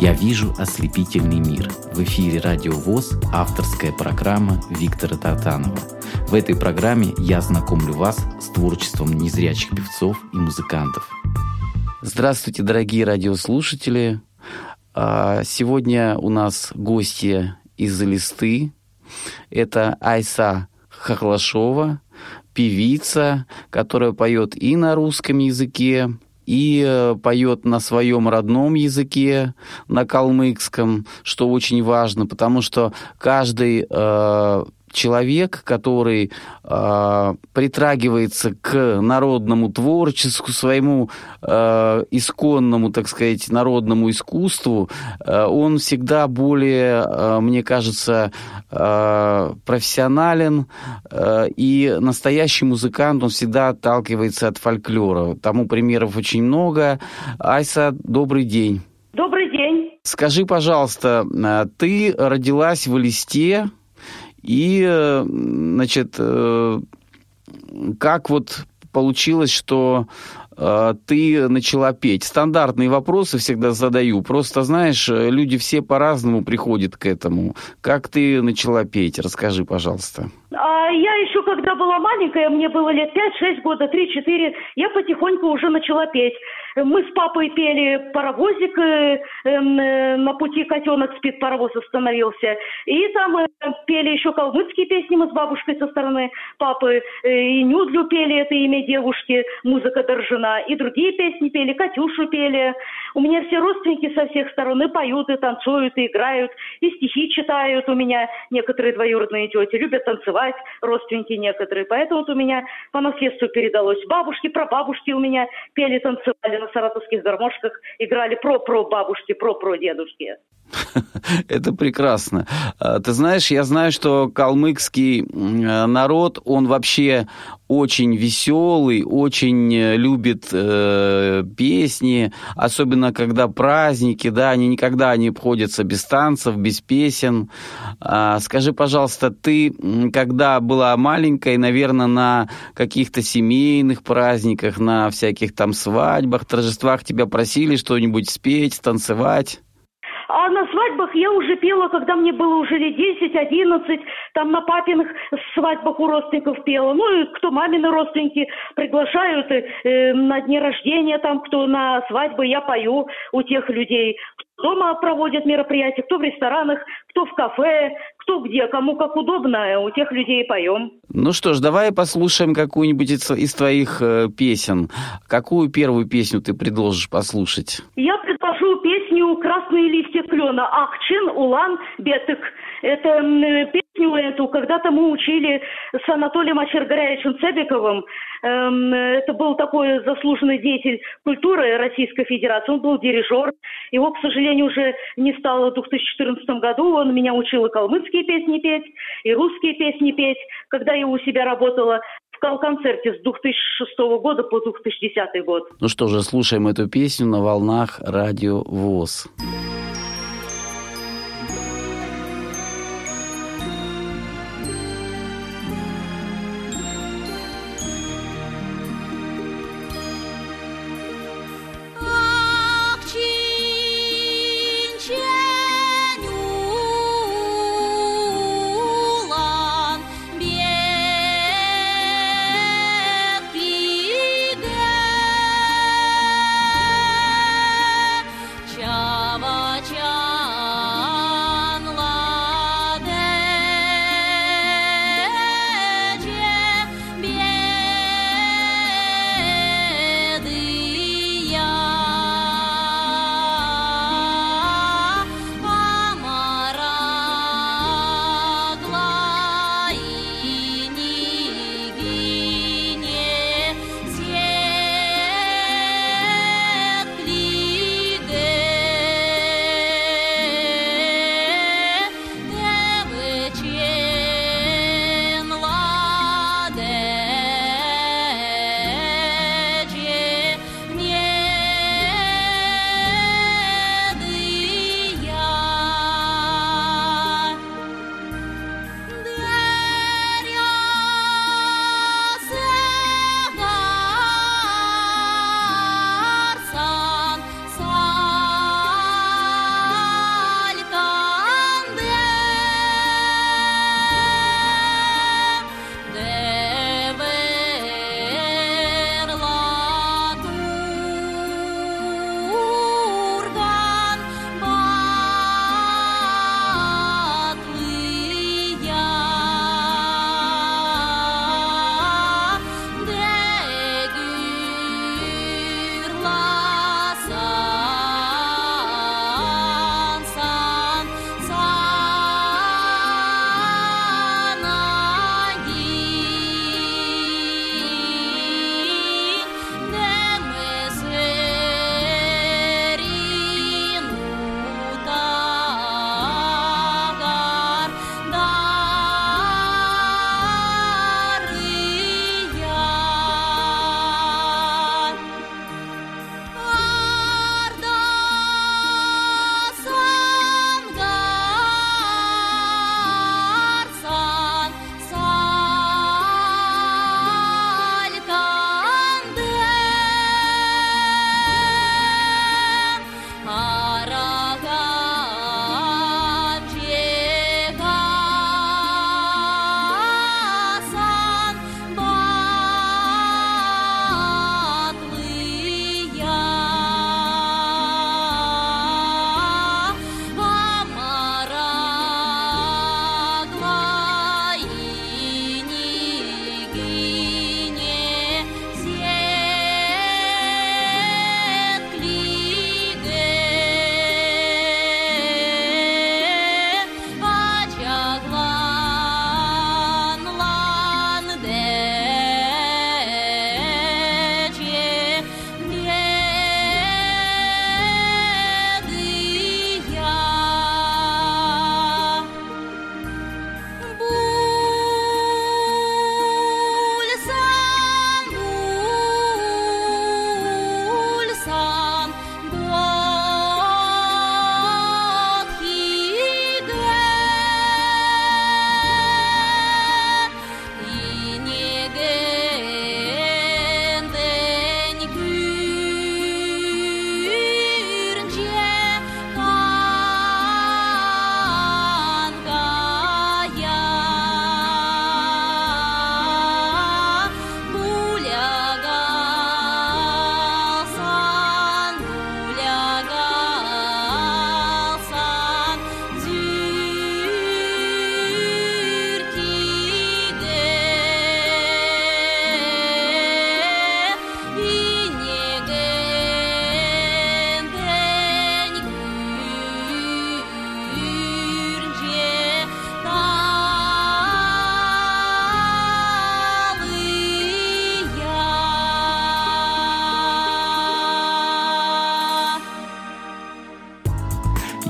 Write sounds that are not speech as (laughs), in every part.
Я вижу ослепительный мир. В эфире Радио ВОЗ авторская программа Виктора Тартанова. В этой программе я знакомлю вас с творчеством незрячих певцов и музыкантов. Здравствуйте, дорогие радиослушатели. А, сегодня у нас гости из Листы. Это Айса Хохлашова, певица, которая поет и на русском языке, и э, поет на своем родном языке, на калмыкском, что очень важно, потому что каждый э, человек, который э, притрагивается к народному творчеству, своему э, исконному, так сказать, народному искусству, э, он всегда более, э, мне кажется, э, профессионален, э, и настоящий музыкант, он всегда отталкивается от фольклора. Тому примеров очень много. Айса, добрый день. Добрый день. Скажи, пожалуйста, ты родилась в Листе, и, э, значит, э, как вот получилось, что э, ты начала петь? Стандартные вопросы всегда задаю. Просто, знаешь, люди все по-разному приходят к этому. Как ты начала петь? Расскажи, пожалуйста. А я еще когда была маленькая, мне было лет 5-6 года, 3-4, я потихоньку уже начала петь. Мы с папой пели паровозик, э, эм, э, на пути котенок спит, паровоз остановился. И там э, пели еще калмыцкие песни мы с бабушкой со стороны папы. И Нюдлю пели, это имя девушки, музыка Доржина. И другие песни пели, Катюшу пели. У меня все родственники со всех сторон и поют, и танцуют, и играют, и стихи читают. У меня некоторые двоюродные тети любят танцевать, родственники некоторые. Поэтому вот у меня по наследству передалось. Бабушки, прабабушки у меня пели, танцевали на саратовских гармошках, играли про-про бабушки, про-про дедушки. (laughs) Это прекрасно. А, ты знаешь, я знаю, что калмыкский народ, он вообще очень веселый, очень э, любит э, песни, особенно когда праздники, да, они никогда не обходятся без танцев, без песен. А, скажи, пожалуйста, ты, когда была маленькой, наверное, на каких-то семейных праздниках, на всяких там свадьбах, торжествах тебя просили что-нибудь спеть, танцевать? А на свадьбах я уже пела, когда мне было уже лет 10-11, там на папиных свадьбах у родственников пела. Ну и кто мамины родственники приглашают э, на дни рождения, там кто на свадьбы, я пою у тех людей. Дома проводят мероприятия, кто в ресторанах, кто в кафе, кто где, кому как удобно, у тех людей поем. Ну что ж, давай послушаем какую-нибудь из, из твоих э, песен. Какую первую песню ты предложишь послушать? Я предложу песню «Красные листья клена» Ахчин Улан Бетык. Это песню эту когда-то мы учили с Анатолием Ачергаряевичем Цебиковым. Эм, это был такой заслуженный деятель культуры Российской Федерации. Он был дирижер. Его, к сожалению, уже не стало в 2014 году. Он меня учил и калмыцкие песни петь, и русские песни петь. Когда я у себя работала концерте с 2006 года по 2010 год. Ну что же, слушаем эту песню на волнах радио ВОЗ.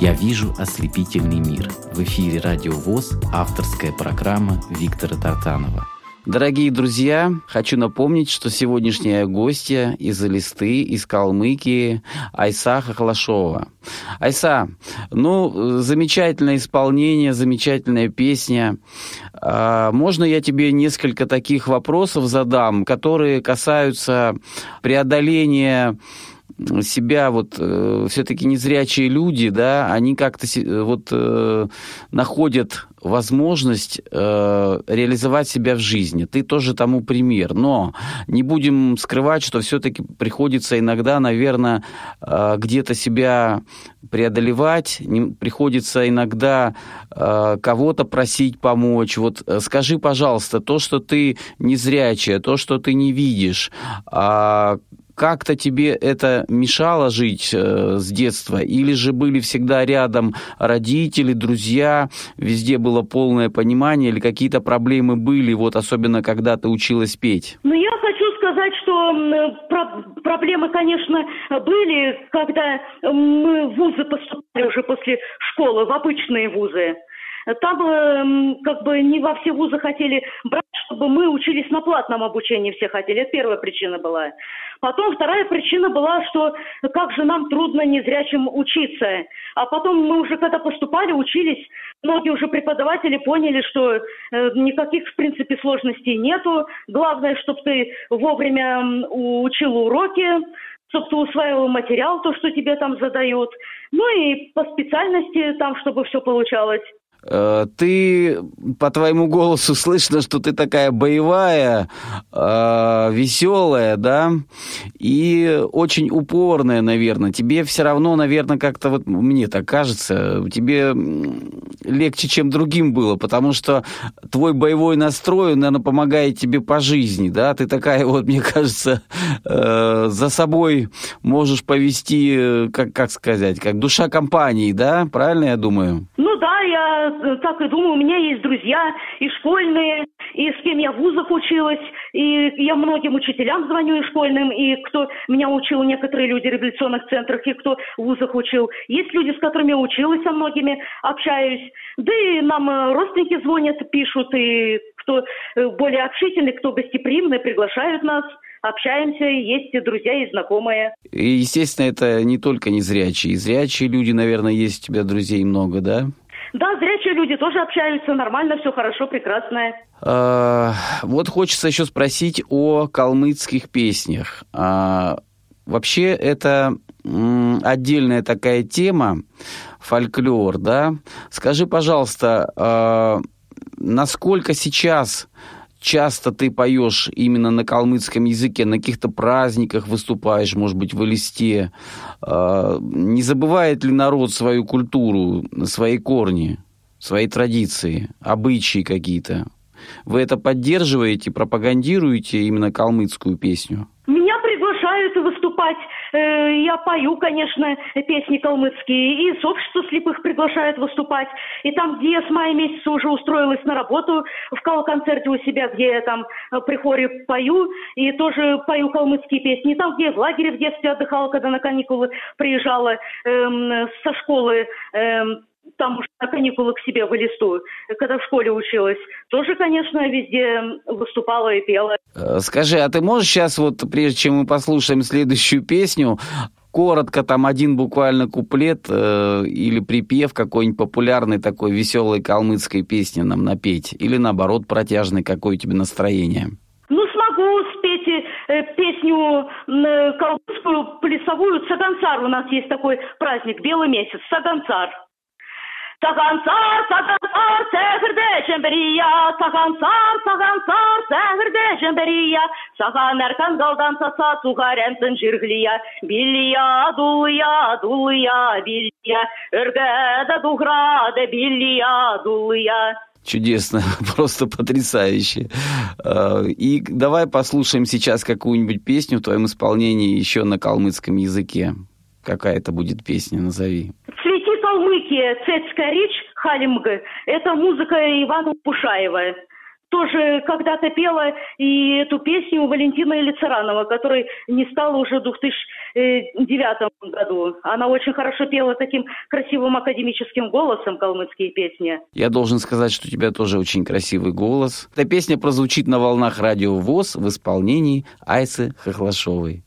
Я вижу ослепительный мир. В эфире Радио ВОЗ авторская программа Виктора Тартанова. Дорогие друзья, хочу напомнить, что сегодняшняя гостья из Элисты, из Калмыкии, Айса Хохлашова. Айса, ну, замечательное исполнение, замечательная песня. А, можно я тебе несколько таких вопросов задам, которые касаются преодоления себя вот э, все-таки незрячие люди, да, они как-то э, вот э, находят возможность э, реализовать себя в жизни. Ты тоже тому пример. Но не будем скрывать, что все-таки приходится иногда, наверное, э, где-то себя преодолевать, не, приходится иногда э, кого-то просить помочь. Вот э, скажи, пожалуйста, то, что ты незрячая, то, что ты не видишь, э, как-то тебе это мешало жить э, с детства? Или же были всегда рядом родители, друзья, везде было полное понимание, или какие-то проблемы были, вот особенно когда ты училась петь? Ну, я хочу сказать, что про проблемы, конечно, были, когда мы в вузы поступали уже после школы, в обычные вузы. Там э, как бы не во все вузы хотели брать, чтобы мы учились на платном обучении, все хотели. Это первая причина была. Потом вторая причина была, что как же нам трудно незрячим учиться. А потом мы уже когда поступали, учились, многие уже преподаватели поняли, что э, никаких в принципе сложностей нету. Главное, чтобы ты вовремя учил уроки, чтобы ты усваивал материал, то, что тебе там задают. Ну и по специальности там, чтобы все получалось. Э, ты по твоему голосу (laughs) слышно, что ты такая боевая, э, веселая, да, и очень упорная, наверное. Тебе все равно, наверное, как-то вот мне так кажется, тебе легче, чем другим было, потому что твой боевой настрой, наверное, помогает тебе по жизни, да. Ты такая вот, (laughs) мне кажется, э, за собой можешь повести, как как сказать, как душа компании, да, правильно я думаю? Ну да, я Э, так и думаю, у меня есть друзья и школьные, и с кем я в вузах училась, и я многим учителям звоню и школьным, и кто меня учил, некоторые люди в революционных центрах, и кто в вузах учил. Есть люди, с которыми училась, со многими общаюсь. Да и нам э, родственники звонят, пишут, и кто э, более общительный, кто гостеприимный, приглашают нас общаемся, есть и друзья, и знакомые. И, естественно, это не только незрячие. Зрячие люди, наверное, есть у тебя друзей много, да? Да, зрячие люди тоже общаются, нормально, все хорошо, прекрасно. А, вот хочется еще спросить о калмыцких песнях. А, вообще это отдельная такая тема, фольклор, да? Скажи, пожалуйста, а, насколько сейчас часто ты поешь именно на калмыцком языке, на каких-то праздниках выступаешь, может быть, в Элисте. А, не забывает ли народ свою культуру, свои корни, свои традиции, обычаи какие-то? Вы это поддерживаете, пропагандируете именно калмыцкую песню? Меня приглашают выступать Э, я пою, конечно, песни калмыцкие, и сообщество слепых приглашает выступать. И там, где я с мая месяца уже устроилась на работу в кал-концерте у себя, где я там э, при хоре пою, и тоже пою калмыцкие песни. И там, где я в лагере в детстве отдыхала, когда на каникулы приезжала эм, со школы, эм, там уже на каникулы к себе в листу, когда в школе училась, тоже, конечно, везде выступала и пела. Э, скажи, а ты можешь сейчас, вот прежде чем мы послушаем следующую песню, коротко там один буквально куплет э, или припев какой-нибудь популярной такой веселой калмыцкой песни нам напеть? Или наоборот протяжный, какое у тебя настроение? Ну, смогу спеть э, песню э, калмыцкую, плясовую, Саганцар. У нас есть такой праздник, белый месяц, Саганцар. Сағансар, сағансар, сәхірді жембірия, сағансар, сағансар, сәхірді жембірия, саған әркан қалдан саса суғар әмсін жирглия, биллия, дулия, дулия, биллия, үргәді дуграды, биллия, дулия. Чудесно, (laughs) просто потрясающе. А, и давай послушаем сейчас какую-нибудь песню в твоем исполнении еще на калмыцком языке. Какая это будет песня, назови. Калмыкия, Цецкая речь, Халимга, это музыка Ивана Пушаева. тоже когда-то пела и эту песню Валентина Елицаранова, которой не стало уже в 2009 году. Она очень хорошо пела таким красивым академическим голосом калмыцкие песни. Я должен сказать, что у тебя тоже очень красивый голос. Эта песня прозвучит на волнах радио ВОЗ в исполнении Айсы Хохлашовой.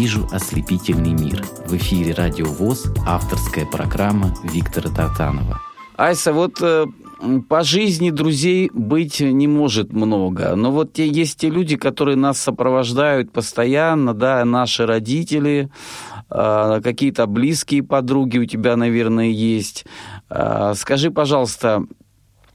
Вижу ослепительный мир. В эфире Радио ВОЗ авторская программа Виктора Татанова. Айса, вот э, по жизни друзей быть не может много, но вот те, есть те люди, которые нас сопровождают постоянно, да, наши родители, э, какие-то близкие подруги у тебя, наверное, есть. Э, скажи, пожалуйста,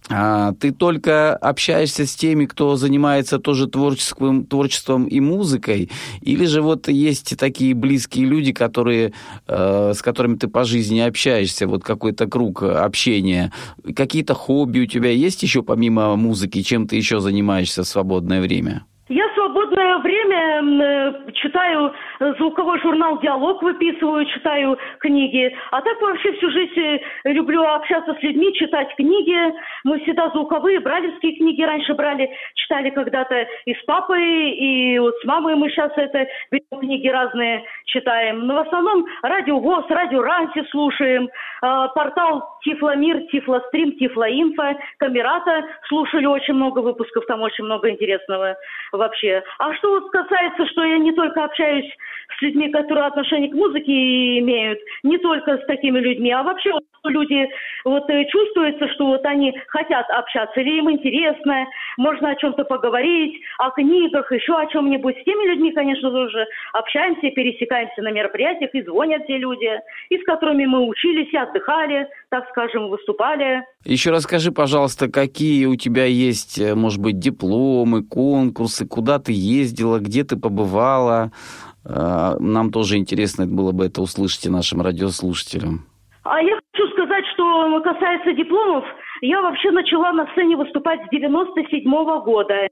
ты только общаешься с теми, кто занимается тоже творческим, творчеством и музыкой, или же вот есть такие близкие люди, которые, э, с которыми ты по жизни общаешься, вот какой-то круг общения, какие-то хобби у тебя есть еще помимо музыки, чем ты еще занимаешься в свободное время? Я свободное время э, читаю звуковой журнал «Диалог» выписываю, читаю книги. А так вообще всю жизнь э, люблю общаться с людьми, читать книги. Мы всегда звуковые, бралевские книги раньше брали, читали когда-то и с папой, и вот с мамой мы сейчас это берем книги разные читаем. Но в основном радио ВОЗ, радио Ранси слушаем, э, портал Тифломир, Тифлострим, Тифлоинфо, Камерата слушали очень много выпусков, там очень много интересного вообще. А что вот касается, что я не только общаюсь с людьми, которые отношение к музыке имеют, не только с такими людьми, а вообще люди вот э, чувствуется, что вот они хотят общаться, или им интересно, можно о чем-то поговорить, о книгах, еще о чем-нибудь. С теми людьми, конечно, тоже общаемся, пересекаемся на мероприятиях, и звонят те люди, и с которыми мы учились, и отдыхали, так скажем, выступали. Еще расскажи, пожалуйста, какие у тебя есть, э, может быть, дипломы, конкурсы, куда ты ездила, где ты побывала, а, нам тоже интересно было бы это услышать и нашим радиослушателям. А я хочу касается дипломов, я вообще начала на сцене выступать с 97 -го года.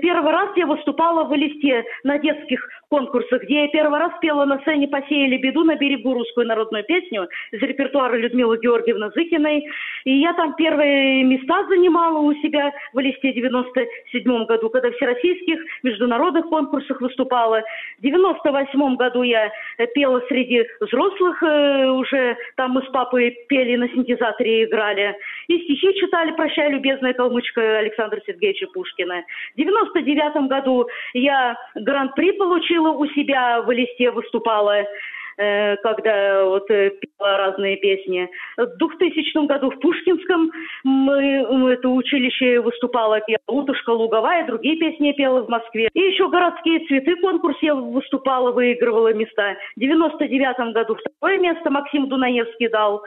Первый раз я выступала в Элисте на детских конкурсах, где я первый раз пела на сцене «Посеяли беду» на берегу русскую народную песню из репертуара Людмилы Георгиевны Зыкиной. И я там первые места занимала у себя в Элисте в 97 году, когда в всероссийских международных конкурсах выступала. В 98 году я пела среди взрослых, э, уже там мы с папой пели на синтезаторе и играли. И стихи читали «Прощай, любезная калмычка» Александра Сергеевича Пушкина. В 99 году я гран-при получила у себя в листе, выступала э, когда вот э, пела разные песни. В 2000 году в Пушкинском мы, это училище выступала, пела «Утушка луговая», другие песни пела в Москве. И еще «Городские цветы» конкурс я выступала, выигрывала места. В 99 году второе место Максим Дунаевский дал.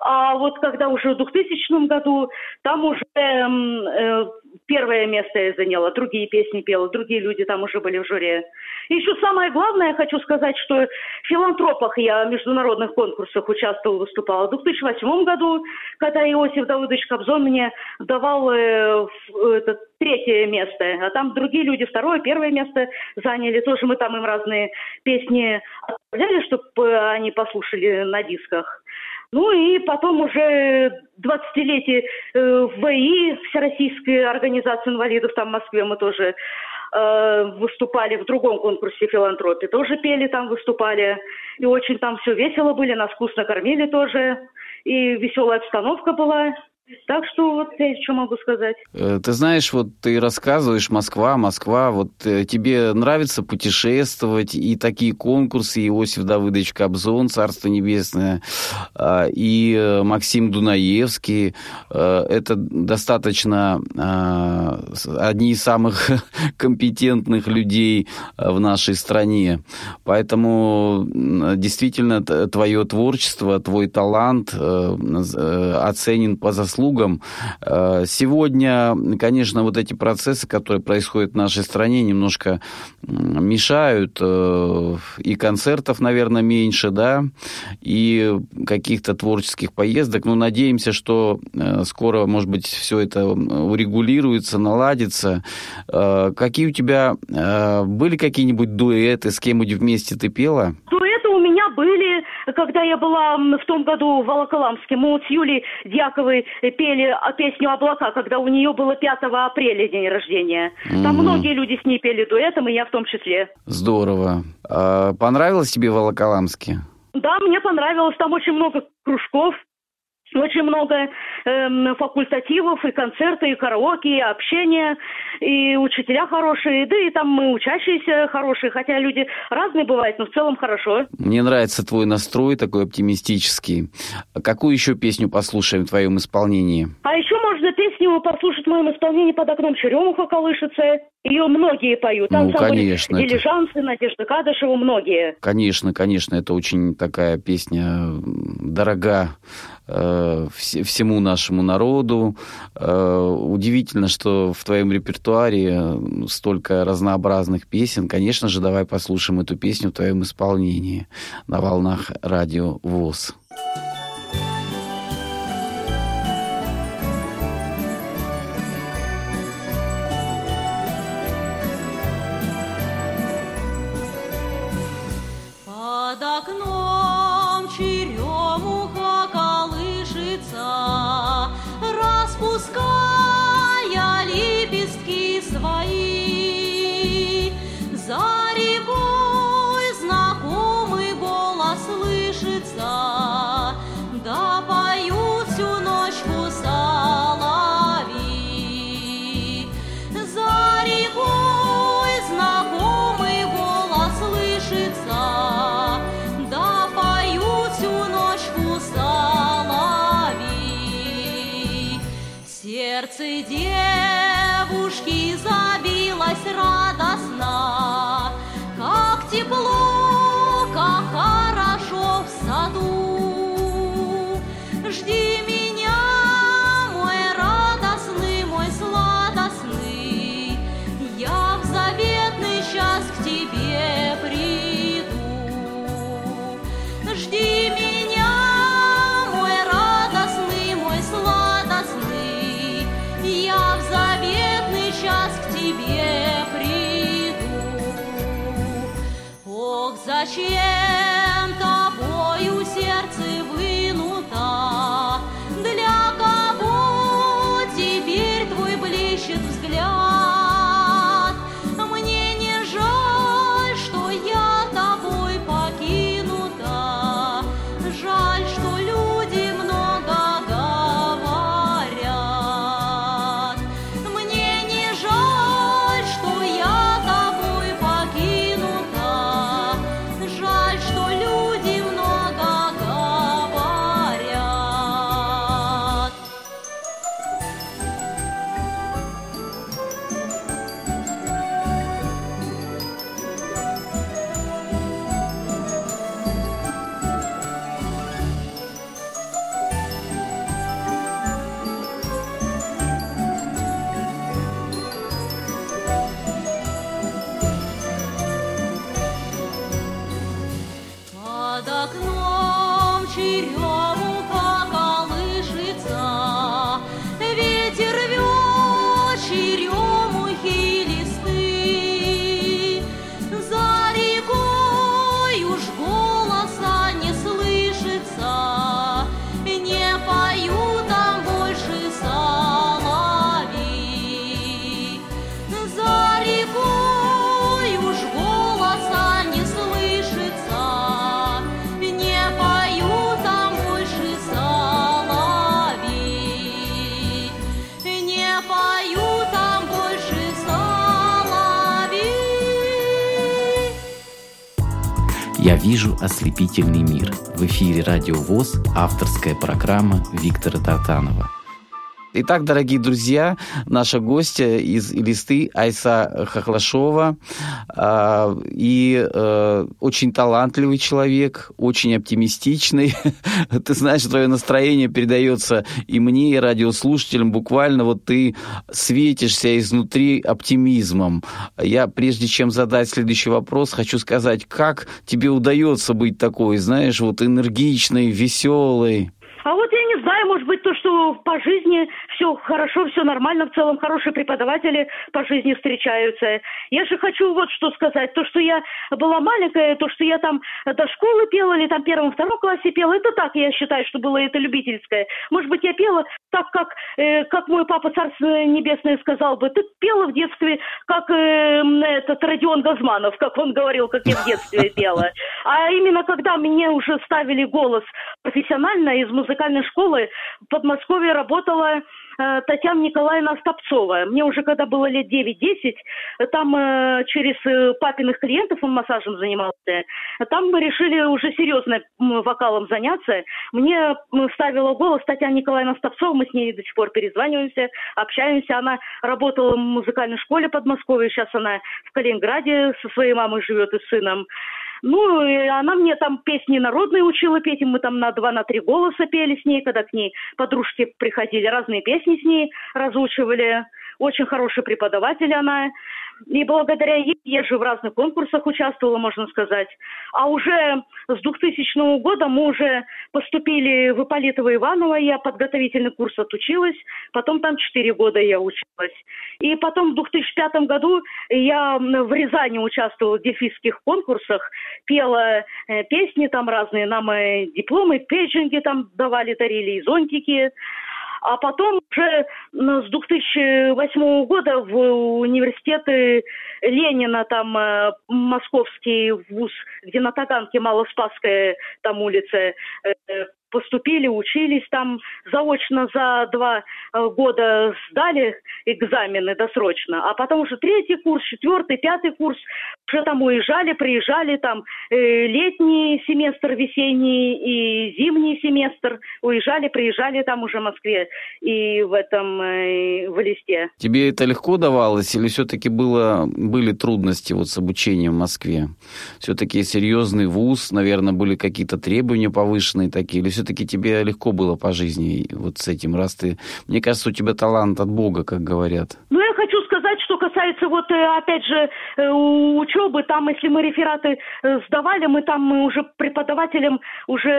А вот когда уже в 2000 году, там уже э, первое место я заняла, другие песни пела, другие люди там уже были в жюри. И еще самое главное, хочу сказать, что в филантропах я в международных конкурсах участвовала, выступала. В 2008 году, когда Иосиф Давыдович Кобзон мне давал э, это, третье место, а там другие люди второе, первое место заняли. Тоже мы там им разные песни отправляли, чтобы они послушали на дисках. Ну и потом уже 20-летие э, ВИ, Всероссийская организация инвалидов, там в Москве мы тоже э, выступали в другом конкурсе филантропии, тоже пели там, выступали. И очень там все весело были, нас вкусно кормили тоже. И веселая обстановка была. Так что вот я что могу сказать. Э, ты знаешь, вот ты рассказываешь Москва, Москва, вот э, тебе нравится путешествовать, и такие конкурсы, Иосиф Давыдович Кобзон, Царство Небесное, а, и э, Максим Дунаевский. Это достаточно а, одни из самых (laughs) компетентных людей в нашей стране. Поэтому действительно твое творчество, твой талант оценен по заслугам заслугам. Э, сегодня, конечно, вот эти процессы, которые происходят в нашей стране, немножко мешают. Э, и концертов, наверное, меньше, да, и каких-то творческих поездок. Но надеемся, что э, скоро, может быть, все это урегулируется, наладится. Какие у тебя были какие-нибудь дуэты, с кем вместе ты пела? Дуэты у меня были, когда я была в том году в Волоколамске. Мы вот с Юлей Дьяковой пели песню «Облака», когда у нее было 5 апреля день рождения. Там mm-hmm. многие люди с ней пели дуэтом, и я в том числе. Здорово. А понравилось тебе Волоколамске? Да, мне понравилось. Там очень много кружков. Очень много э, факультативов, и концерты, и караоке, и общение, и учителя хорошие, да и там мы учащиеся хорошие, хотя люди разные бывают, но в целом хорошо. Мне нравится твой настрой такой оптимистический. Какую еще песню послушаем в твоем исполнении? А еще можно песню послушать в моем исполнении «Под окном черемуха колышется». Ее многие поют. Ну, конечно. Дилижансы, это... Надежда Кадышева, многие. Конечно, конечно, это очень такая песня дорога э, всему нашему народу. Э, удивительно, что в твоем репертуаре столько разнообразных песен. Конечно же, давай послушаем эту песню в твоем исполнении на волнах радио ВОЗ. сердце Yeah. Вижу ослепительный мир. В эфире Радио ВОЗ авторская программа Виктора Тартанова. Итак, дорогие друзья, наша гостья из Листы Айса Хохлашова. А, и э, очень талантливый человек, очень оптимистичный. (laughs) Ты знаешь, твое настроение передается и мне, и радиослушателям. Буквально вот ты светишься изнутри оптимизмом. Я, прежде чем задать следующий вопрос, хочу сказать, как тебе удается быть такой, знаешь, вот энергичной, веселой? А вот я не знаю, может быть, то, что по жизни все хорошо, все нормально, в целом хорошие преподаватели по жизни встречаются. Я же хочу вот что сказать. То, что я была маленькая, то, что я там до школы пела или там первом-втором классе пела, это так, я считаю, что было это любительское. Может быть, я пела так, как, э, как мой папа Царство Небесное сказал бы. Ты пела в детстве, как э, этот Родион Газманов, как он говорил, как я в детстве пела. А именно когда мне уже ставили голос профессионально из музыкальной школы, в Подмосковье работала э, Татьяна Николаевна Остапцова. Мне уже когда было лет 9-10, там э, через э, папиных клиентов он массажем занимался, там мы решили уже серьезно вокалом заняться. Мне ставила голос Татьяна Николаевна Остапцова, мы с ней до сих пор перезваниваемся, общаемся. Она работала в музыкальной школе Подмосковья, сейчас она в Калининграде со своей мамой живет и сыном. Ну, и она мне там песни народные учила петь, и мы там на два, на три голоса пели с ней, когда к ней подружки приходили, разные песни с ней разучивали. Очень хороший преподаватель она. И благодаря ей я же в разных конкурсах участвовала, можно сказать. А уже с 2000 года мы уже поступили в Ипполитово Иваново, я подготовительный курс отучилась, потом там 4 года я училась. И потом в 2005 году я в Рязани участвовала в дефисских конкурсах, пела э, песни там разные, нам э, дипломы, пейджинги там давали, дарили и зонтики. А потом уже ну, с 2008 года в университеты Ленина, там э, московский вуз, где на Таганке Малоспасская там улица, э, поступили, учились там заочно за два э, года сдали экзамены досрочно, а потом уже третий курс, четвертый, пятый курс уже там уезжали, приезжали там э, летний семестр, весенний и зимний семестр, уезжали, приезжали там уже в Москве и в этом э, в Листе. Тебе это легко давалось или все-таки было были трудности вот с обучением в Москве? Все-таки серьезный вуз, наверное, были какие-то требования повышенные такие, или все-таки тебе легко было по жизни вот с этим, раз ты... Мне кажется, у тебя талант от Бога, как говорят. Ну, я вот, э, опять же, э, учебы, там, если мы рефераты э, сдавали, мы там мы уже преподавателям уже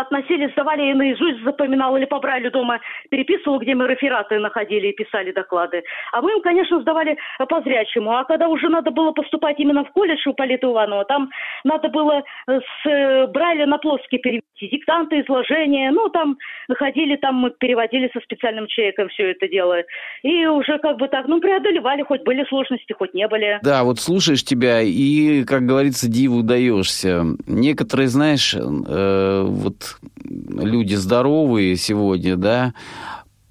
относились, сдавали и наизусть запоминал или по Брайлю дома переписывал, где мы рефераты находили и писали доклады. А мы им, конечно, сдавали по зрячему. А когда уже надо было поступать именно в колледж у Полита Иванова, там надо было с Брайля на плоский перевести диктанты, изложения, ну, там находили, там мы переводили со специальным человеком все это дело. И уже как бы так, ну, преодолевали, хоть были сложности, хоть не были. Да, вот слушаешь тебя и, как говорится, диву даешься. Некоторые, знаешь, э, вот люди здоровые сегодня, да,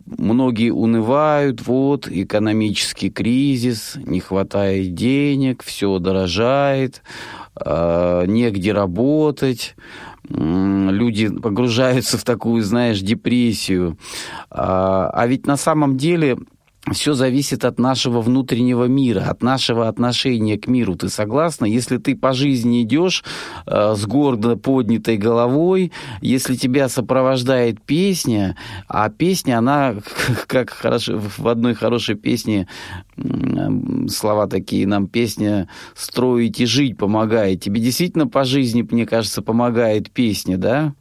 Многие унывают, вот, экономический кризис, не хватает денег, все дорожает, э, негде работать люди погружаются в такую, знаешь, депрессию. А, а ведь на самом деле все зависит от нашего внутреннего мира, от нашего отношения к миру. Ты согласна? Если ты по жизни идешь э, с гордо поднятой головой, если тебя сопровождает песня, а песня, она, (laughs) как хорошо, в одной хорошей песне слова такие нам, песня «строить и жить» помогает. Тебе действительно по жизни, мне кажется, помогает песня, да?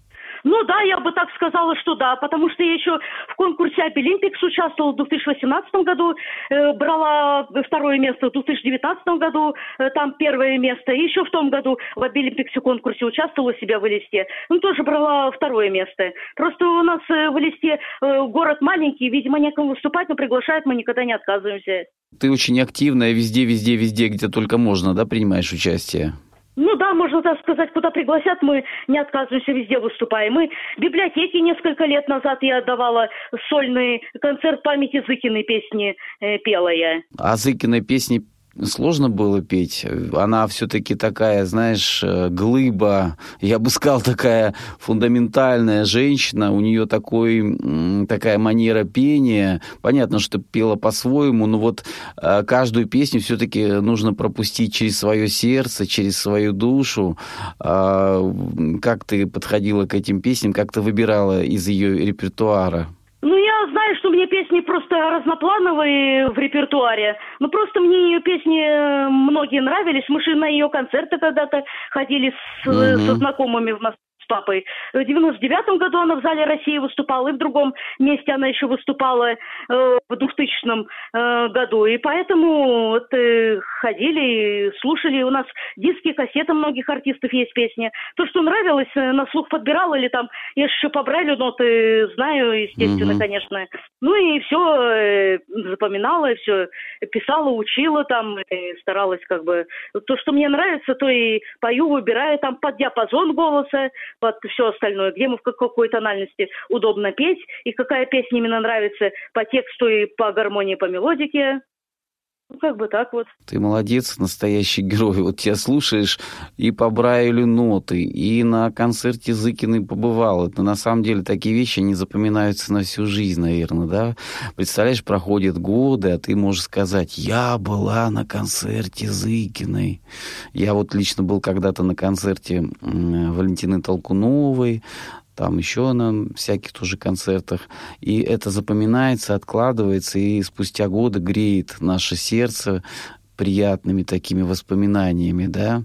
Ну да, я бы так сказала, что да, потому что я еще в конкурсе Абилимпикс участвовала в 2018 году, э, брала второе место в 2019 году, э, там первое место, и еще в том году в Абилимпиксе конкурсе участвовала у себя в Элисте, ну тоже брала второе место. Просто у нас э, в Элисте э, город маленький, видимо, некому выступать, но приглашают, мы никогда не отказываемся. Ты очень активная везде, везде, везде, где только можно, да, принимаешь участие? Ну да, можно так сказать, куда пригласят, мы не отказываемся, везде выступаем. Мы в библиотеке несколько лет назад я давала сольный концерт памяти Зыкиной песни э, пела я. А Зыкиной песни сложно было петь. Она все-таки такая, знаешь, э, глыба, я бы сказал, такая фундаментальная женщина. У нее такой, такая манера пения. Понятно, что пела по-своему, но вот э, каждую песню все-таки нужно пропустить через свое сердце, через свою душу. А, как ты подходила к этим песням, как ты выбирала из ее репертуара? Ну, я знаю, что мне песни просто разноплановые в репертуаре. Ну, просто мне ее песни э, многие нравились. Мы же на ее концерты когда-то ходили с, mm-hmm. со знакомыми в Москве с папой. В 99-м году она в зале России выступала, и в другом месте она еще выступала э, в 2000 э, году. И поэтому вот, э, ходили, слушали. У нас диски, кассеты многих артистов есть песни. То, что нравилось, э, на слух подбирала или там, я еще по Брайлю ноты знаю, естественно, mm-hmm. конечно. Ну и все э, запоминала, и все писала, учила там, и старалась как бы... То, что мне нравится, то и пою, выбираю там под диапазон голоса, под все остальное, где мы в какой тональности удобно петь, и какая песня именно нравится по тексту и по гармонии, по мелодике. Ну, как бы так вот. Ты молодец, настоящий герой. Вот тебя слушаешь и по Брайлю ноты, и на концерте Зыкиной побывал. Это на самом деле такие вещи, они запоминаются на всю жизнь, наверное, да? Представляешь, проходят годы, а ты можешь сказать, я была на концерте Зыкиной. Я вот лично был когда-то на концерте Валентины Толкуновой, там еще на всяких тоже концертах. И это запоминается, откладывается, и спустя годы греет наше сердце приятными такими воспоминаниями, да.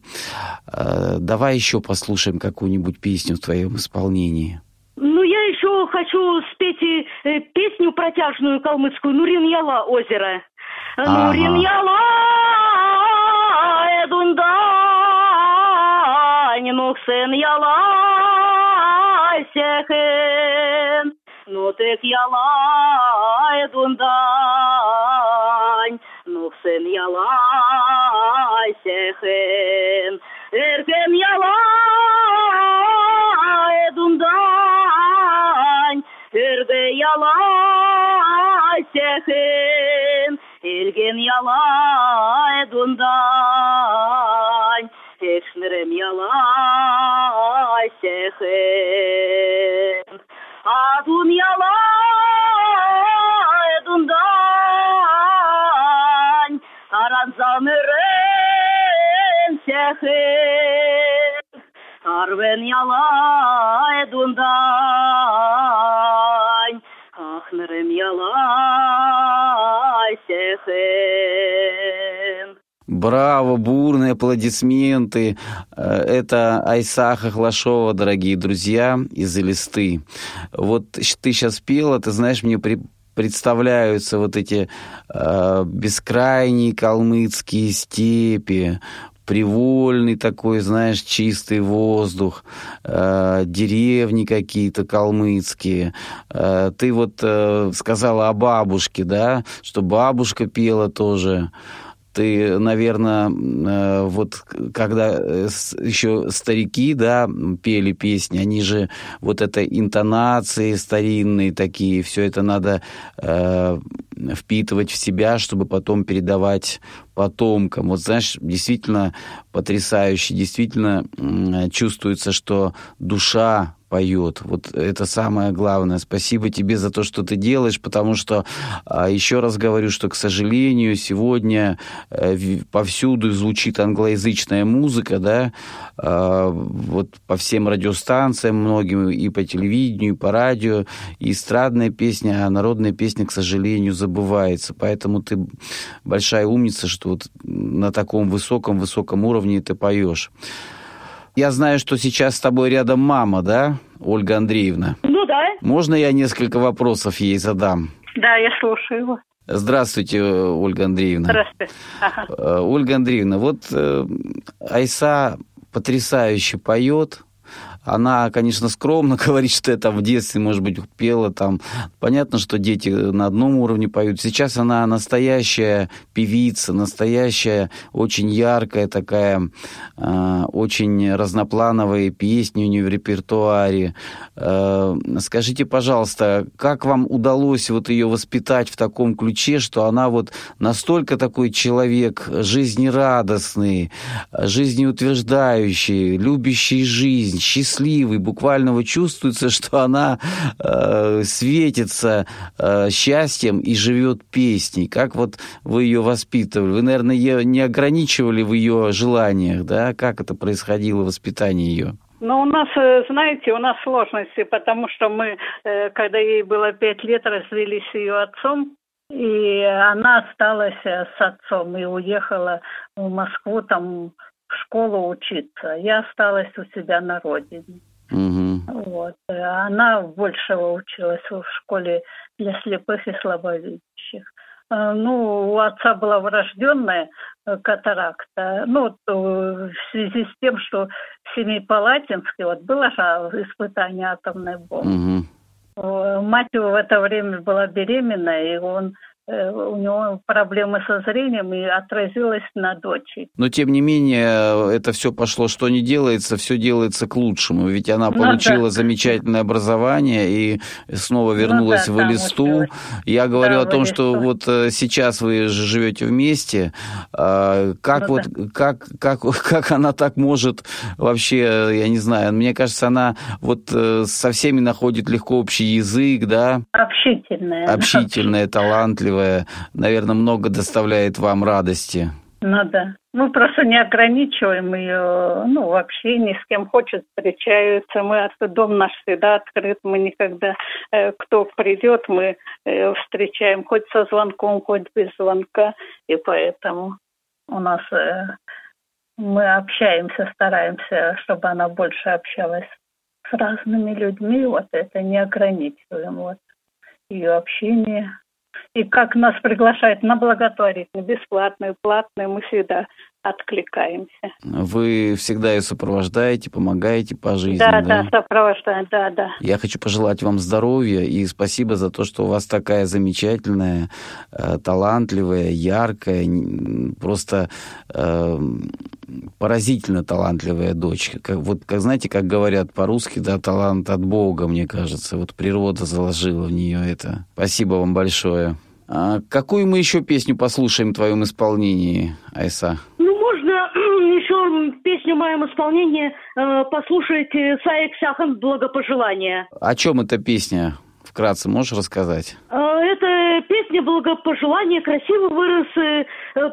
А, давай еще послушаем какую-нибудь песню в твоем исполнении. Ну, я еще хочу спеть э, песню протяжную калмыцкую «Нурин Яла озеро». Ага. «Нурин Яла эдунда, нухсен Яла şehrim Nutek yalay dundan Nuhsen yalay şehrim Erkem yalay dundan Erge yalay şehrim Ergen yalay dundan Ekşmirem yalay şehrim Арвен ялай дундай, Ахнерем ялай сехен. Браво, бурные аплодисменты. Э, Это Айса Хохлашова, дорогие друзья, из Элисты. Вот ты сейчас пела, ты знаешь, мне при, представляются вот эти э, бескрайние калмыцкие степи, привольный такой, знаешь, чистый воздух, э, деревни какие-то калмыцкие. Э, ты вот э, сказала о бабушке, да, что бабушка пела тоже ты, наверное, э, вот когда э, еще старики, да, пели песни, они же вот это интонации старинные такие, все это надо э, впитывать в себя, чтобы потом передавать потомкам. Вот знаешь, действительно потрясающе, действительно чувствуется, что душа поет. Вот это самое главное. Спасибо тебе за то, что ты делаешь, потому что, а, еще раз говорю, что, к сожалению, сегодня э, повсюду звучит англоязычная музыка, да, а, вот по всем радиостанциям многим, и по телевидению, и по радио, и эстрадная песня, а народная песня, к сожалению, забывается. Поэтому ты большая умница, что вот на таком высоком-высоком уровне ты поешь. Я знаю, что сейчас с тобой рядом мама, да, Ольга Андреевна? Ну да. Можно я несколько вопросов ей задам? Да, я слушаю его. Здравствуйте, Ольга Андреевна. Здравствуйте. Ага. Э, Ольга Андреевна, вот э, Айса потрясающе поет, она, конечно, скромно (laughs) говорит, что я там в детстве, может быть, пела там. Понятно, что дети на одном уровне поют. Сейчас она настоящая певица, настоящая, очень яркая такая, э, очень разноплановые песни у нее в репертуаре. Э, скажите, пожалуйста, как вам удалось вот ее воспитать в таком ключе, что она вот настолько такой человек жизнерадостный, жизнеутверждающий, любящий жизнь, счастливый, буквально вот чувствуется, (laughs) что она э, светится э, счастьем и живет песней. Как вот вы ее воспитывали? Вы, наверное, ее не ограничивали в ее желаниях, да? Как это происходило, воспитание ее? Ну, у нас, э, знаете, у нас сложности, потому что мы, э, когда ей было пять лет, развелись с ее отцом, и она осталась э, с отцом и уехала в Москву там в школу учиться. Я осталась у себя на родине. Угу. Вот. Она больше училась в школе для слепых и слабовидящих. Ну, у отца была врожденная катаракта. Ну, в связи с тем, что в Семипалатинске вот было же испытание атомной бомбы. Угу. Мать его в это время была беременна, и он у него проблемы со зрением и отразилось на дочери. Но тем не менее, это все пошло, что не делается, все делается к лучшему. Ведь она получила ну, да. замечательное образование и снова вернулась ну, да, в Элисту. Я говорю да, о том, что вот сейчас вы живете вместе. Как ну, вот, да. как, как, как она так может вообще, я не знаю, мне кажется, она вот со всеми находит легко общий язык, да? Общительная. Общительная, (laughs) талантливая наверное, много доставляет вам радости. Ну да. Мы просто не ограничиваем ее, ну, вообще ни с кем хочет, встречаются. Мы, дом наш всегда открыт, мы никогда, э, кто придет, мы э, встречаем хоть со звонком, хоть без звонка. И поэтому у нас э, мы общаемся, стараемся, чтобы она больше общалась с разными людьми. Вот это не ограничиваем, вот ее общение. И как нас приглашают на благотворительную, бесплатную, платную, мы всегда откликаемся. Вы всегда ее сопровождаете, помогаете по жизни, да? Да, да, сопровождаем, да, да. Я хочу пожелать вам здоровья и спасибо за то, что у вас такая замечательная, э, талантливая, яркая, просто э, поразительно талантливая дочь. Как, вот, как знаете, как говорят по-русски, да, талант от Бога, мне кажется. Вот природа заложила в нее это. Спасибо вам большое. А какую мы еще песню послушаем в твоем исполнении, Айса? Моем исполнении э, послушать Саек Сяхан «Благопожелание». О чем эта песня? Вкратце можешь рассказать? Э, это песня благопожелания, красиво вырос, э,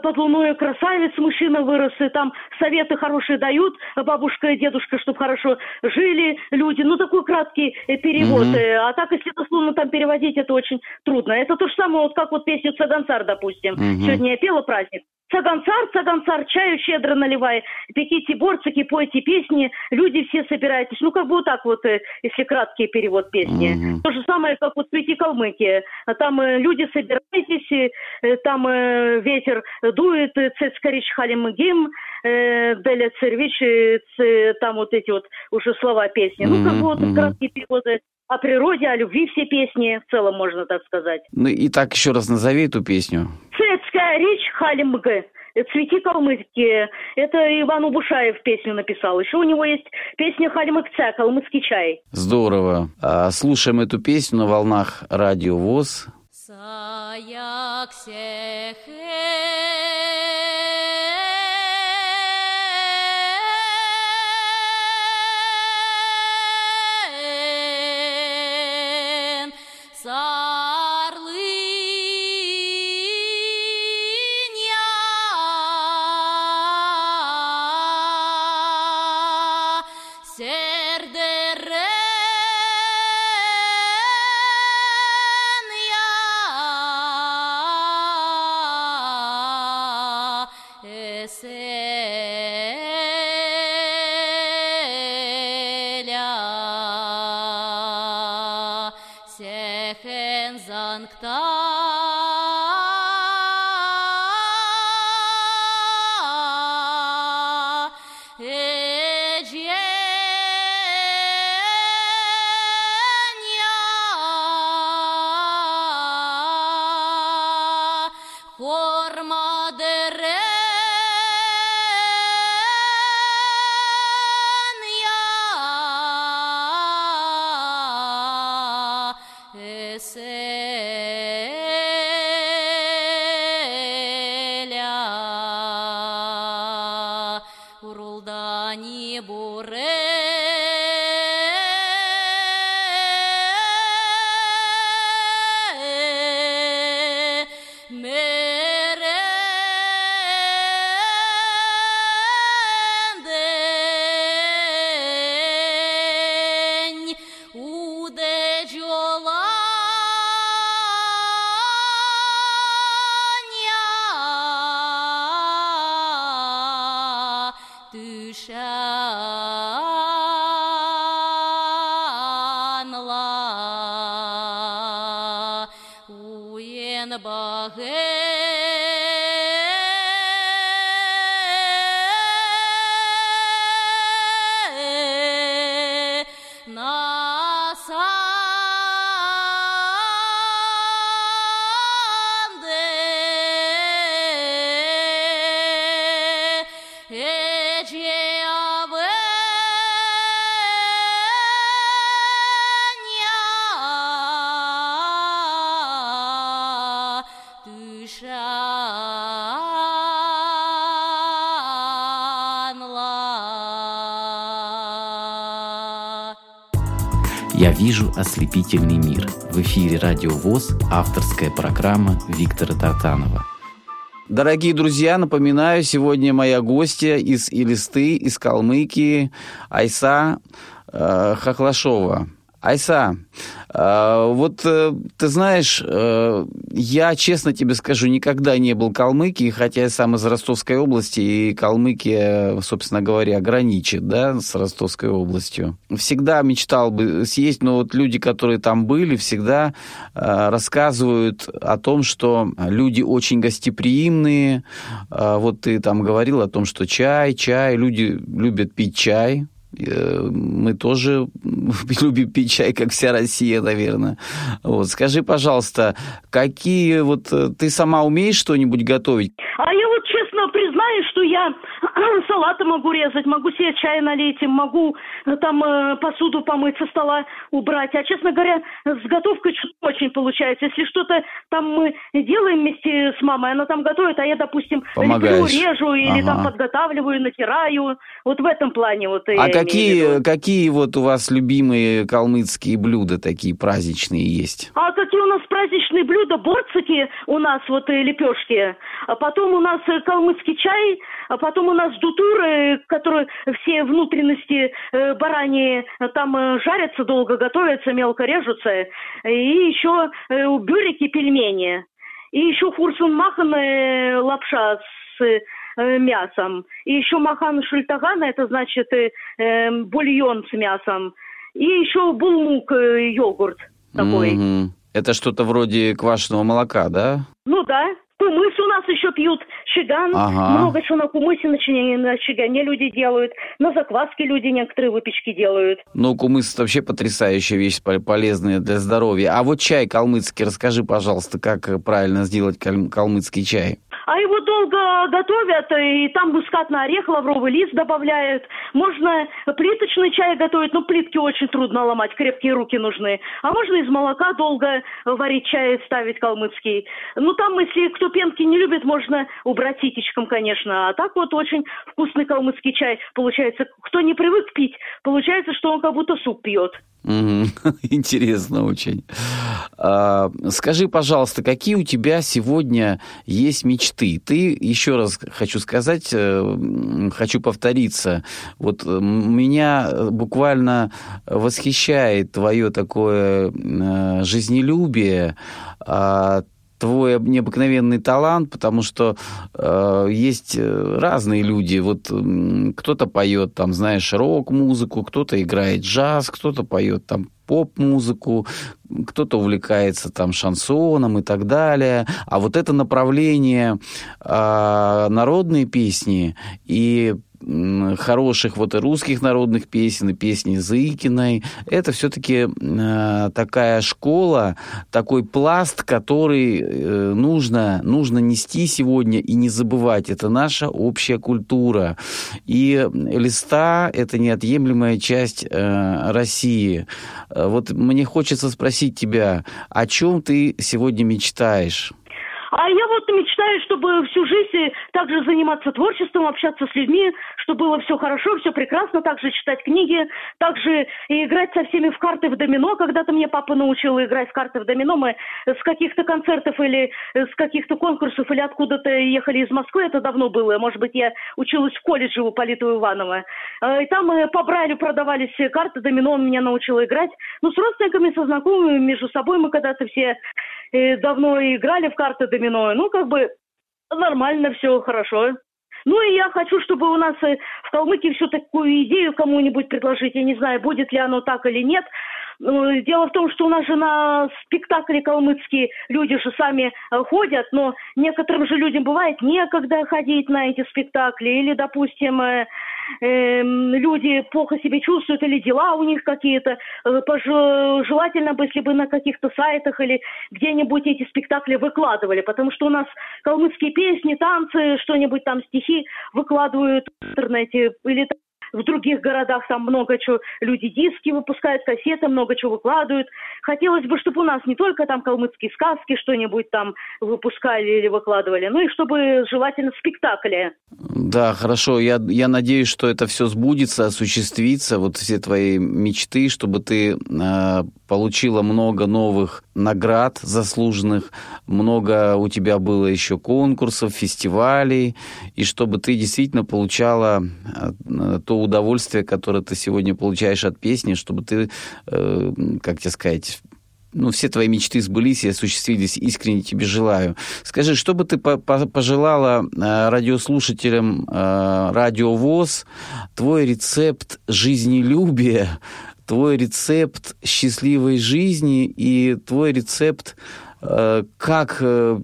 под луной красавец, мужчина вырос, и там советы хорошие дают, бабушка и дедушка, чтобы хорошо жили люди. Ну, такой краткий перевод. Угу. А так, если дословно там переводить, это очень трудно. Это то же самое, вот как вот песню «Цаганцар», допустим. Угу. Сегодня я пела праздник. Цаганцар, цаганцар, чаю щедро наливай, пеките борцики, пойте песни, люди все собирайтесь. Ну, как бы вот так вот, если краткий перевод песни. Угу. То же самое, как вот «Цвети Калмыкия». Там люди собирайтесь, там ветер дует, цецкарич халим гим, деля цервич, там вот эти вот уже слова песни. Ну, как бы вот краткие переводы о природе, о любви все песни, в целом можно так сказать. Ну и так еще раз назови эту песню. Цецкая речь Халимга. «Цвети калмыцкие». Это Иван Убушаев песню написал. Еще у него есть песня «Халимыкца», «Калмыцкий чай». Здорово. А, слушаем эту песню на волнах Радио ВОЗ. Саяк вижу ослепительный мир». В эфире «Радио ВОЗ» авторская программа Виктора Тартанова. Дорогие друзья, напоминаю, сегодня моя гостья из Илисты, из Калмыкии, Айса э, Хохлашова. Айса, вот э, ты знаешь, э, я честно тебе скажу, никогда не был Калмыкией, хотя я сам из Ростовской области, и Калмыкия, собственно говоря, граничит, да, с Ростовской областью. Всегда мечтал бы съесть, но вот люди, которые там были, всегда э, рассказывают о том, что люди очень гостеприимные. Вот ты там говорил о том, что чай, чай, люди любят пить чай, мы тоже (laughs) любим пить чай, как вся Россия, наверное. Вот. Скажи, пожалуйста, какие вот э, ты сама умеешь что-нибудь готовить? А я вот честно признаюсь, что я (clears throat) салаты могу резать, могу себе чай налить, могу э, там э, посуду помыть со стола убрать. А, честно говоря, с готовкой очень получается. Если что-то там мы делаем вместе с мамой, она там готовит, а я, допустим, леплю, режу или ага. там подготавливаю, натираю. Вот в этом плане вот А какие, какие вот у вас любимые калмыцкие блюда такие праздничные есть? А какие у нас праздничные блюда? Борцики у нас вот э, лепешки. А потом у нас калмыцкий чай, а потом у нас дутуры, которые все внутренности э, бараньи э, там э, жарятся долго, готовятся, мелко режутся. И еще э, бюрики, пельмени. И еще хурсун махан э, лапша с э, мясом. И еще махан шультагана, это значит э, э, бульон с мясом. И еще булмук, э, йогурт такой. Mm-hmm. Это что-то вроде квашеного молока, да? Ну да. Кумыс у нас еще пьют, щеган. Ага. Много чего на кумысе начинения на щегане люди делают. На закваске люди некоторые выпечки делают. Ну, кумыс это вообще потрясающая вещь, полезная для здоровья. А вот чай калмыцкий, расскажи, пожалуйста, как правильно сделать калмыцкий чай? А его долго готовят, и там мускатный орех, лавровый лист добавляют. Можно плиточный чай готовить, но плитки очень трудно ломать, крепкие руки нужны. А можно из молока долго варить чай, ставить калмыцкий. Ну, там, если кто пенки не любит, можно убрать ситечком, конечно. А так вот очень вкусный калмыцкий чай получается. Кто не привык пить, получается, что он как будто суп пьет. (laughs) Интересно очень. А, скажи, пожалуйста, какие у тебя сегодня есть мечты? Ты, еще раз хочу сказать, э, хочу повториться, вот меня буквально восхищает твое такое э, жизнелюбие, а, твой необыкновенный талант, потому что э, есть э, разные люди. Вот э, кто-то поет там, знаешь, рок-музыку, кто-то играет джаз, кто-то поет там поп-музыку, кто-то увлекается там шансоном и так далее. А вот это направление э, народные песни и хороших вот и русских народных песен, и песни Зыкиной. Это все-таки э, такая школа, такой пласт, который э, нужно, нужно нести сегодня и не забывать. Это наша общая культура. И листа – это неотъемлемая часть э, России. Э, вот мне хочется спросить тебя, о чем ты сегодня мечтаешь? А я вот мечтаю, чтобы всю жизнь также заниматься творчеством, общаться с людьми, чтобы было все хорошо, все прекрасно, также читать книги, также и играть со всеми в карты в домино. Когда-то мне папа научил играть в карты в домино. Мы с каких-то концертов или с каких-то конкурсов или откуда-то ехали из Москвы, это давно было. Может быть, я училась в колледже у Политова Иванова. И там по Брайлю продавались карты домино, он меня научил играть. Ну, с родственниками, со знакомыми, между собой мы когда-то все э, давно играли в карты домино. Ну, как бы нормально все, хорошо. Ну и я хочу, чтобы у нас э, в Калмыкии всю такую идею кому-нибудь предложить. Я не знаю, будет ли оно так или нет. Ну, дело в том, что у нас же на спектакли калмыцкие люди же сами э, ходят, но некоторым же людям бывает некогда ходить на эти спектакли. Или, допустим, э, э, люди плохо себя чувствуют, или дела у них какие-то. Э, желательно бы, если бы на каких-то сайтах или где-нибудь эти спектакли выкладывали, потому что у нас калмыцкие песни, танцы, что-нибудь там, стихи выкладывают в интернете. Или в других городах там много чего, люди диски выпускают, кассеты, много чего выкладывают. Хотелось бы, чтобы у нас не только там калмыцкие сказки что-нибудь там выпускали или выкладывали, ну и чтобы желательно спектакли. Да, хорошо. Я, я надеюсь, что это все сбудется, осуществится, вот все твои мечты, чтобы ты э, получила много новых наград заслуженных, много у тебя было еще конкурсов, фестивалей, и чтобы ты действительно получала э, то то удовольствие, которое ты сегодня получаешь от песни, чтобы ты, э, как тебе сказать, ну, все твои мечты сбылись и осуществились. Искренне тебе желаю. Скажи, что бы ты пожелала э, радиослушателям э, Радио ВОЗ, твой рецепт жизнелюбия, твой рецепт счастливой жизни и твой рецепт, э, как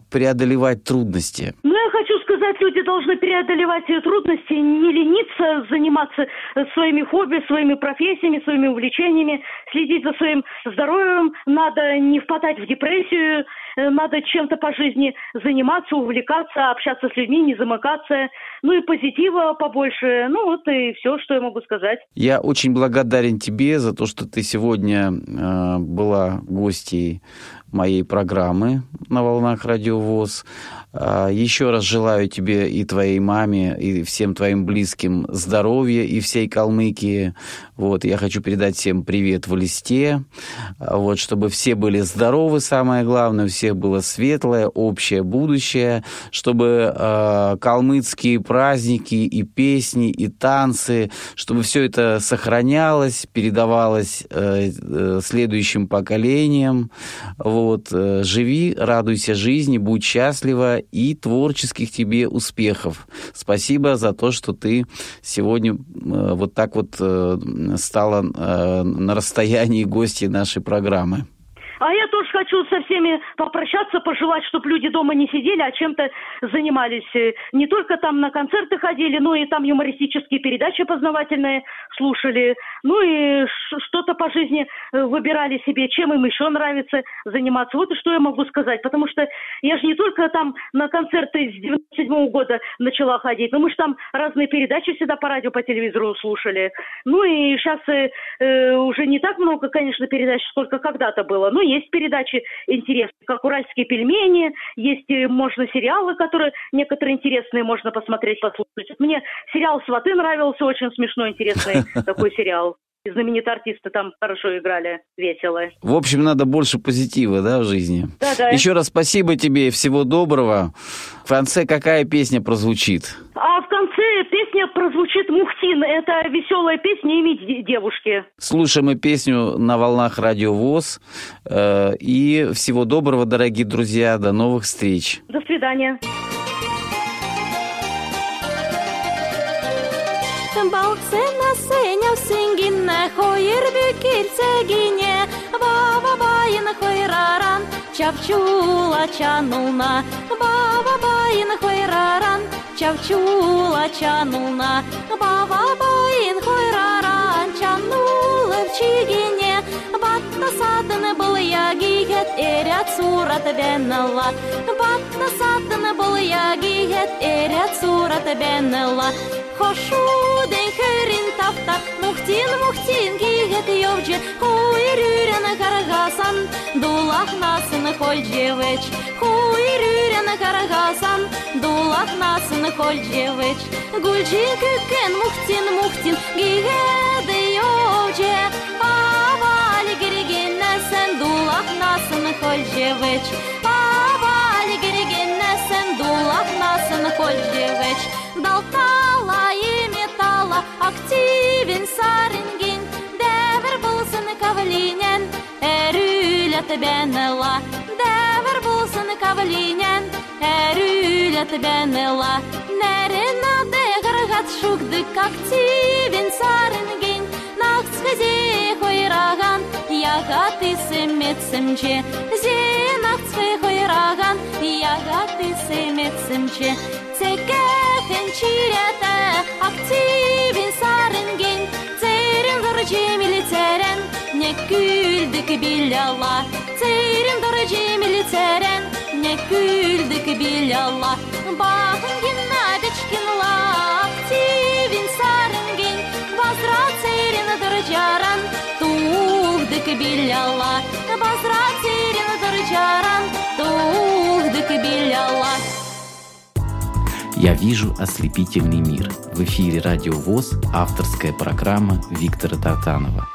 преодолевать трудности? Ну, я хочу сказать, люди должны преодолевать трудности, не лениться, заниматься своими хобби, своими профессиями, своими увлечениями, следить за своим здоровьем, надо не впадать в депрессию, э, надо чем-то по жизни заниматься, увлекаться, общаться с людьми, не замыкаться, ну и позитива побольше, ну вот и все, что я могу сказать. Я очень благодарен тебе за то, что ты сегодня э, была гостьей моей программы на волнах Радиовоз. А, еще раз желаю тебе и твоей маме, и всем твоим близким здоровья, и всей Калмыкии. Вот, я хочу передать всем привет в листе, а, вот, чтобы все были здоровы, самое главное, у всех было светлое, общее будущее, чтобы э, калмыцкие праздники и песни, и танцы, чтобы все это сохранялось, передавалось э, э, следующим поколениям. Вот, э, живи, радуйся жизни, будь счастлива и творческих тебе успехов. Спасибо за то, что ты сегодня э, вот так вот э, стала э, на расстоянии гостей нашей программы. А я тоже хочу со всеми попрощаться, пожелать, чтобы люди дома не сидели, а чем-то занимались. Не только там на концерты ходили, но и там юмористические передачи познавательные слушали. Ну и что-то по жизни э, выбирали себе, чем им еще нравится заниматься. Вот и что я могу сказать. Потому что я же не только там на концерты с 97 -го года начала ходить, но мы же там разные передачи всегда по радио, по телевизору слушали. Ну и сейчас э, э уже не так много, конечно, передач, сколько когда-то было. Но есть передачи интересные, как «Уральские пельмени», есть, э, можно, сериалы, которые некоторые интересные можно посмотреть, послушать. Мне сериал «Сваты» нравился, очень смешной, интересный (laughs) такой сериал знаменитые артисты там хорошо играли, весело. В общем, надо больше позитива, да, в жизни? Да, да. Еще раз спасибо тебе и всего доброго. В конце какая песня прозвучит? А в конце песня прозвучит «Мухтин». Это веселая песня «Иметь девушки». Слушаем мы песню на волнах Радио ВОЗ. Э, и всего доброго, дорогие друзья. До новых встреч. До свидания. Balksena seniau singinne, hoir bykirtsegine, vava vain hoiraran, чавчула чанулна, баба баин хойраран, чавчула чанулна, баба баин хойраран, чанула в чигине, батта садын был ягигет, эрят сурат беннала, батта садын был ягигет, эрят сурат беннала, хошуден херин таптап мухтин мухтин кигет йовже хуйрюрен карагасан дулахнасын хольжевеч хуйрюрен карагасан дулахнасын хольжевеч гульчи күкен мухтин мухтин кигет йовже аваль кирген нәсен дулахнасын хольжевеч активен сарынген дәвір болсын кавлинен әрүлі түбәніла дәвір болсын кавлинен әрүлі түбәніла нәрін ады ғырғат шугдык активен сарынген нақсхызе хойраған яғат исімметсімче қойраған хойраған яғат تكافن شيرتا aktivin sarıngin Terim doğru cemili teren Ne güldük billallah Terim doğru cemili teren Ne güldük billallah Bakın günna deçkinla Aktivin sarıngin Bazra terin doğru caran Doğduk billallah Bazra terin doğru caran Doğduk billallah «Я вижу ослепительный мир». В эфире «Радио ВОЗ» авторская программа Виктора Татанова.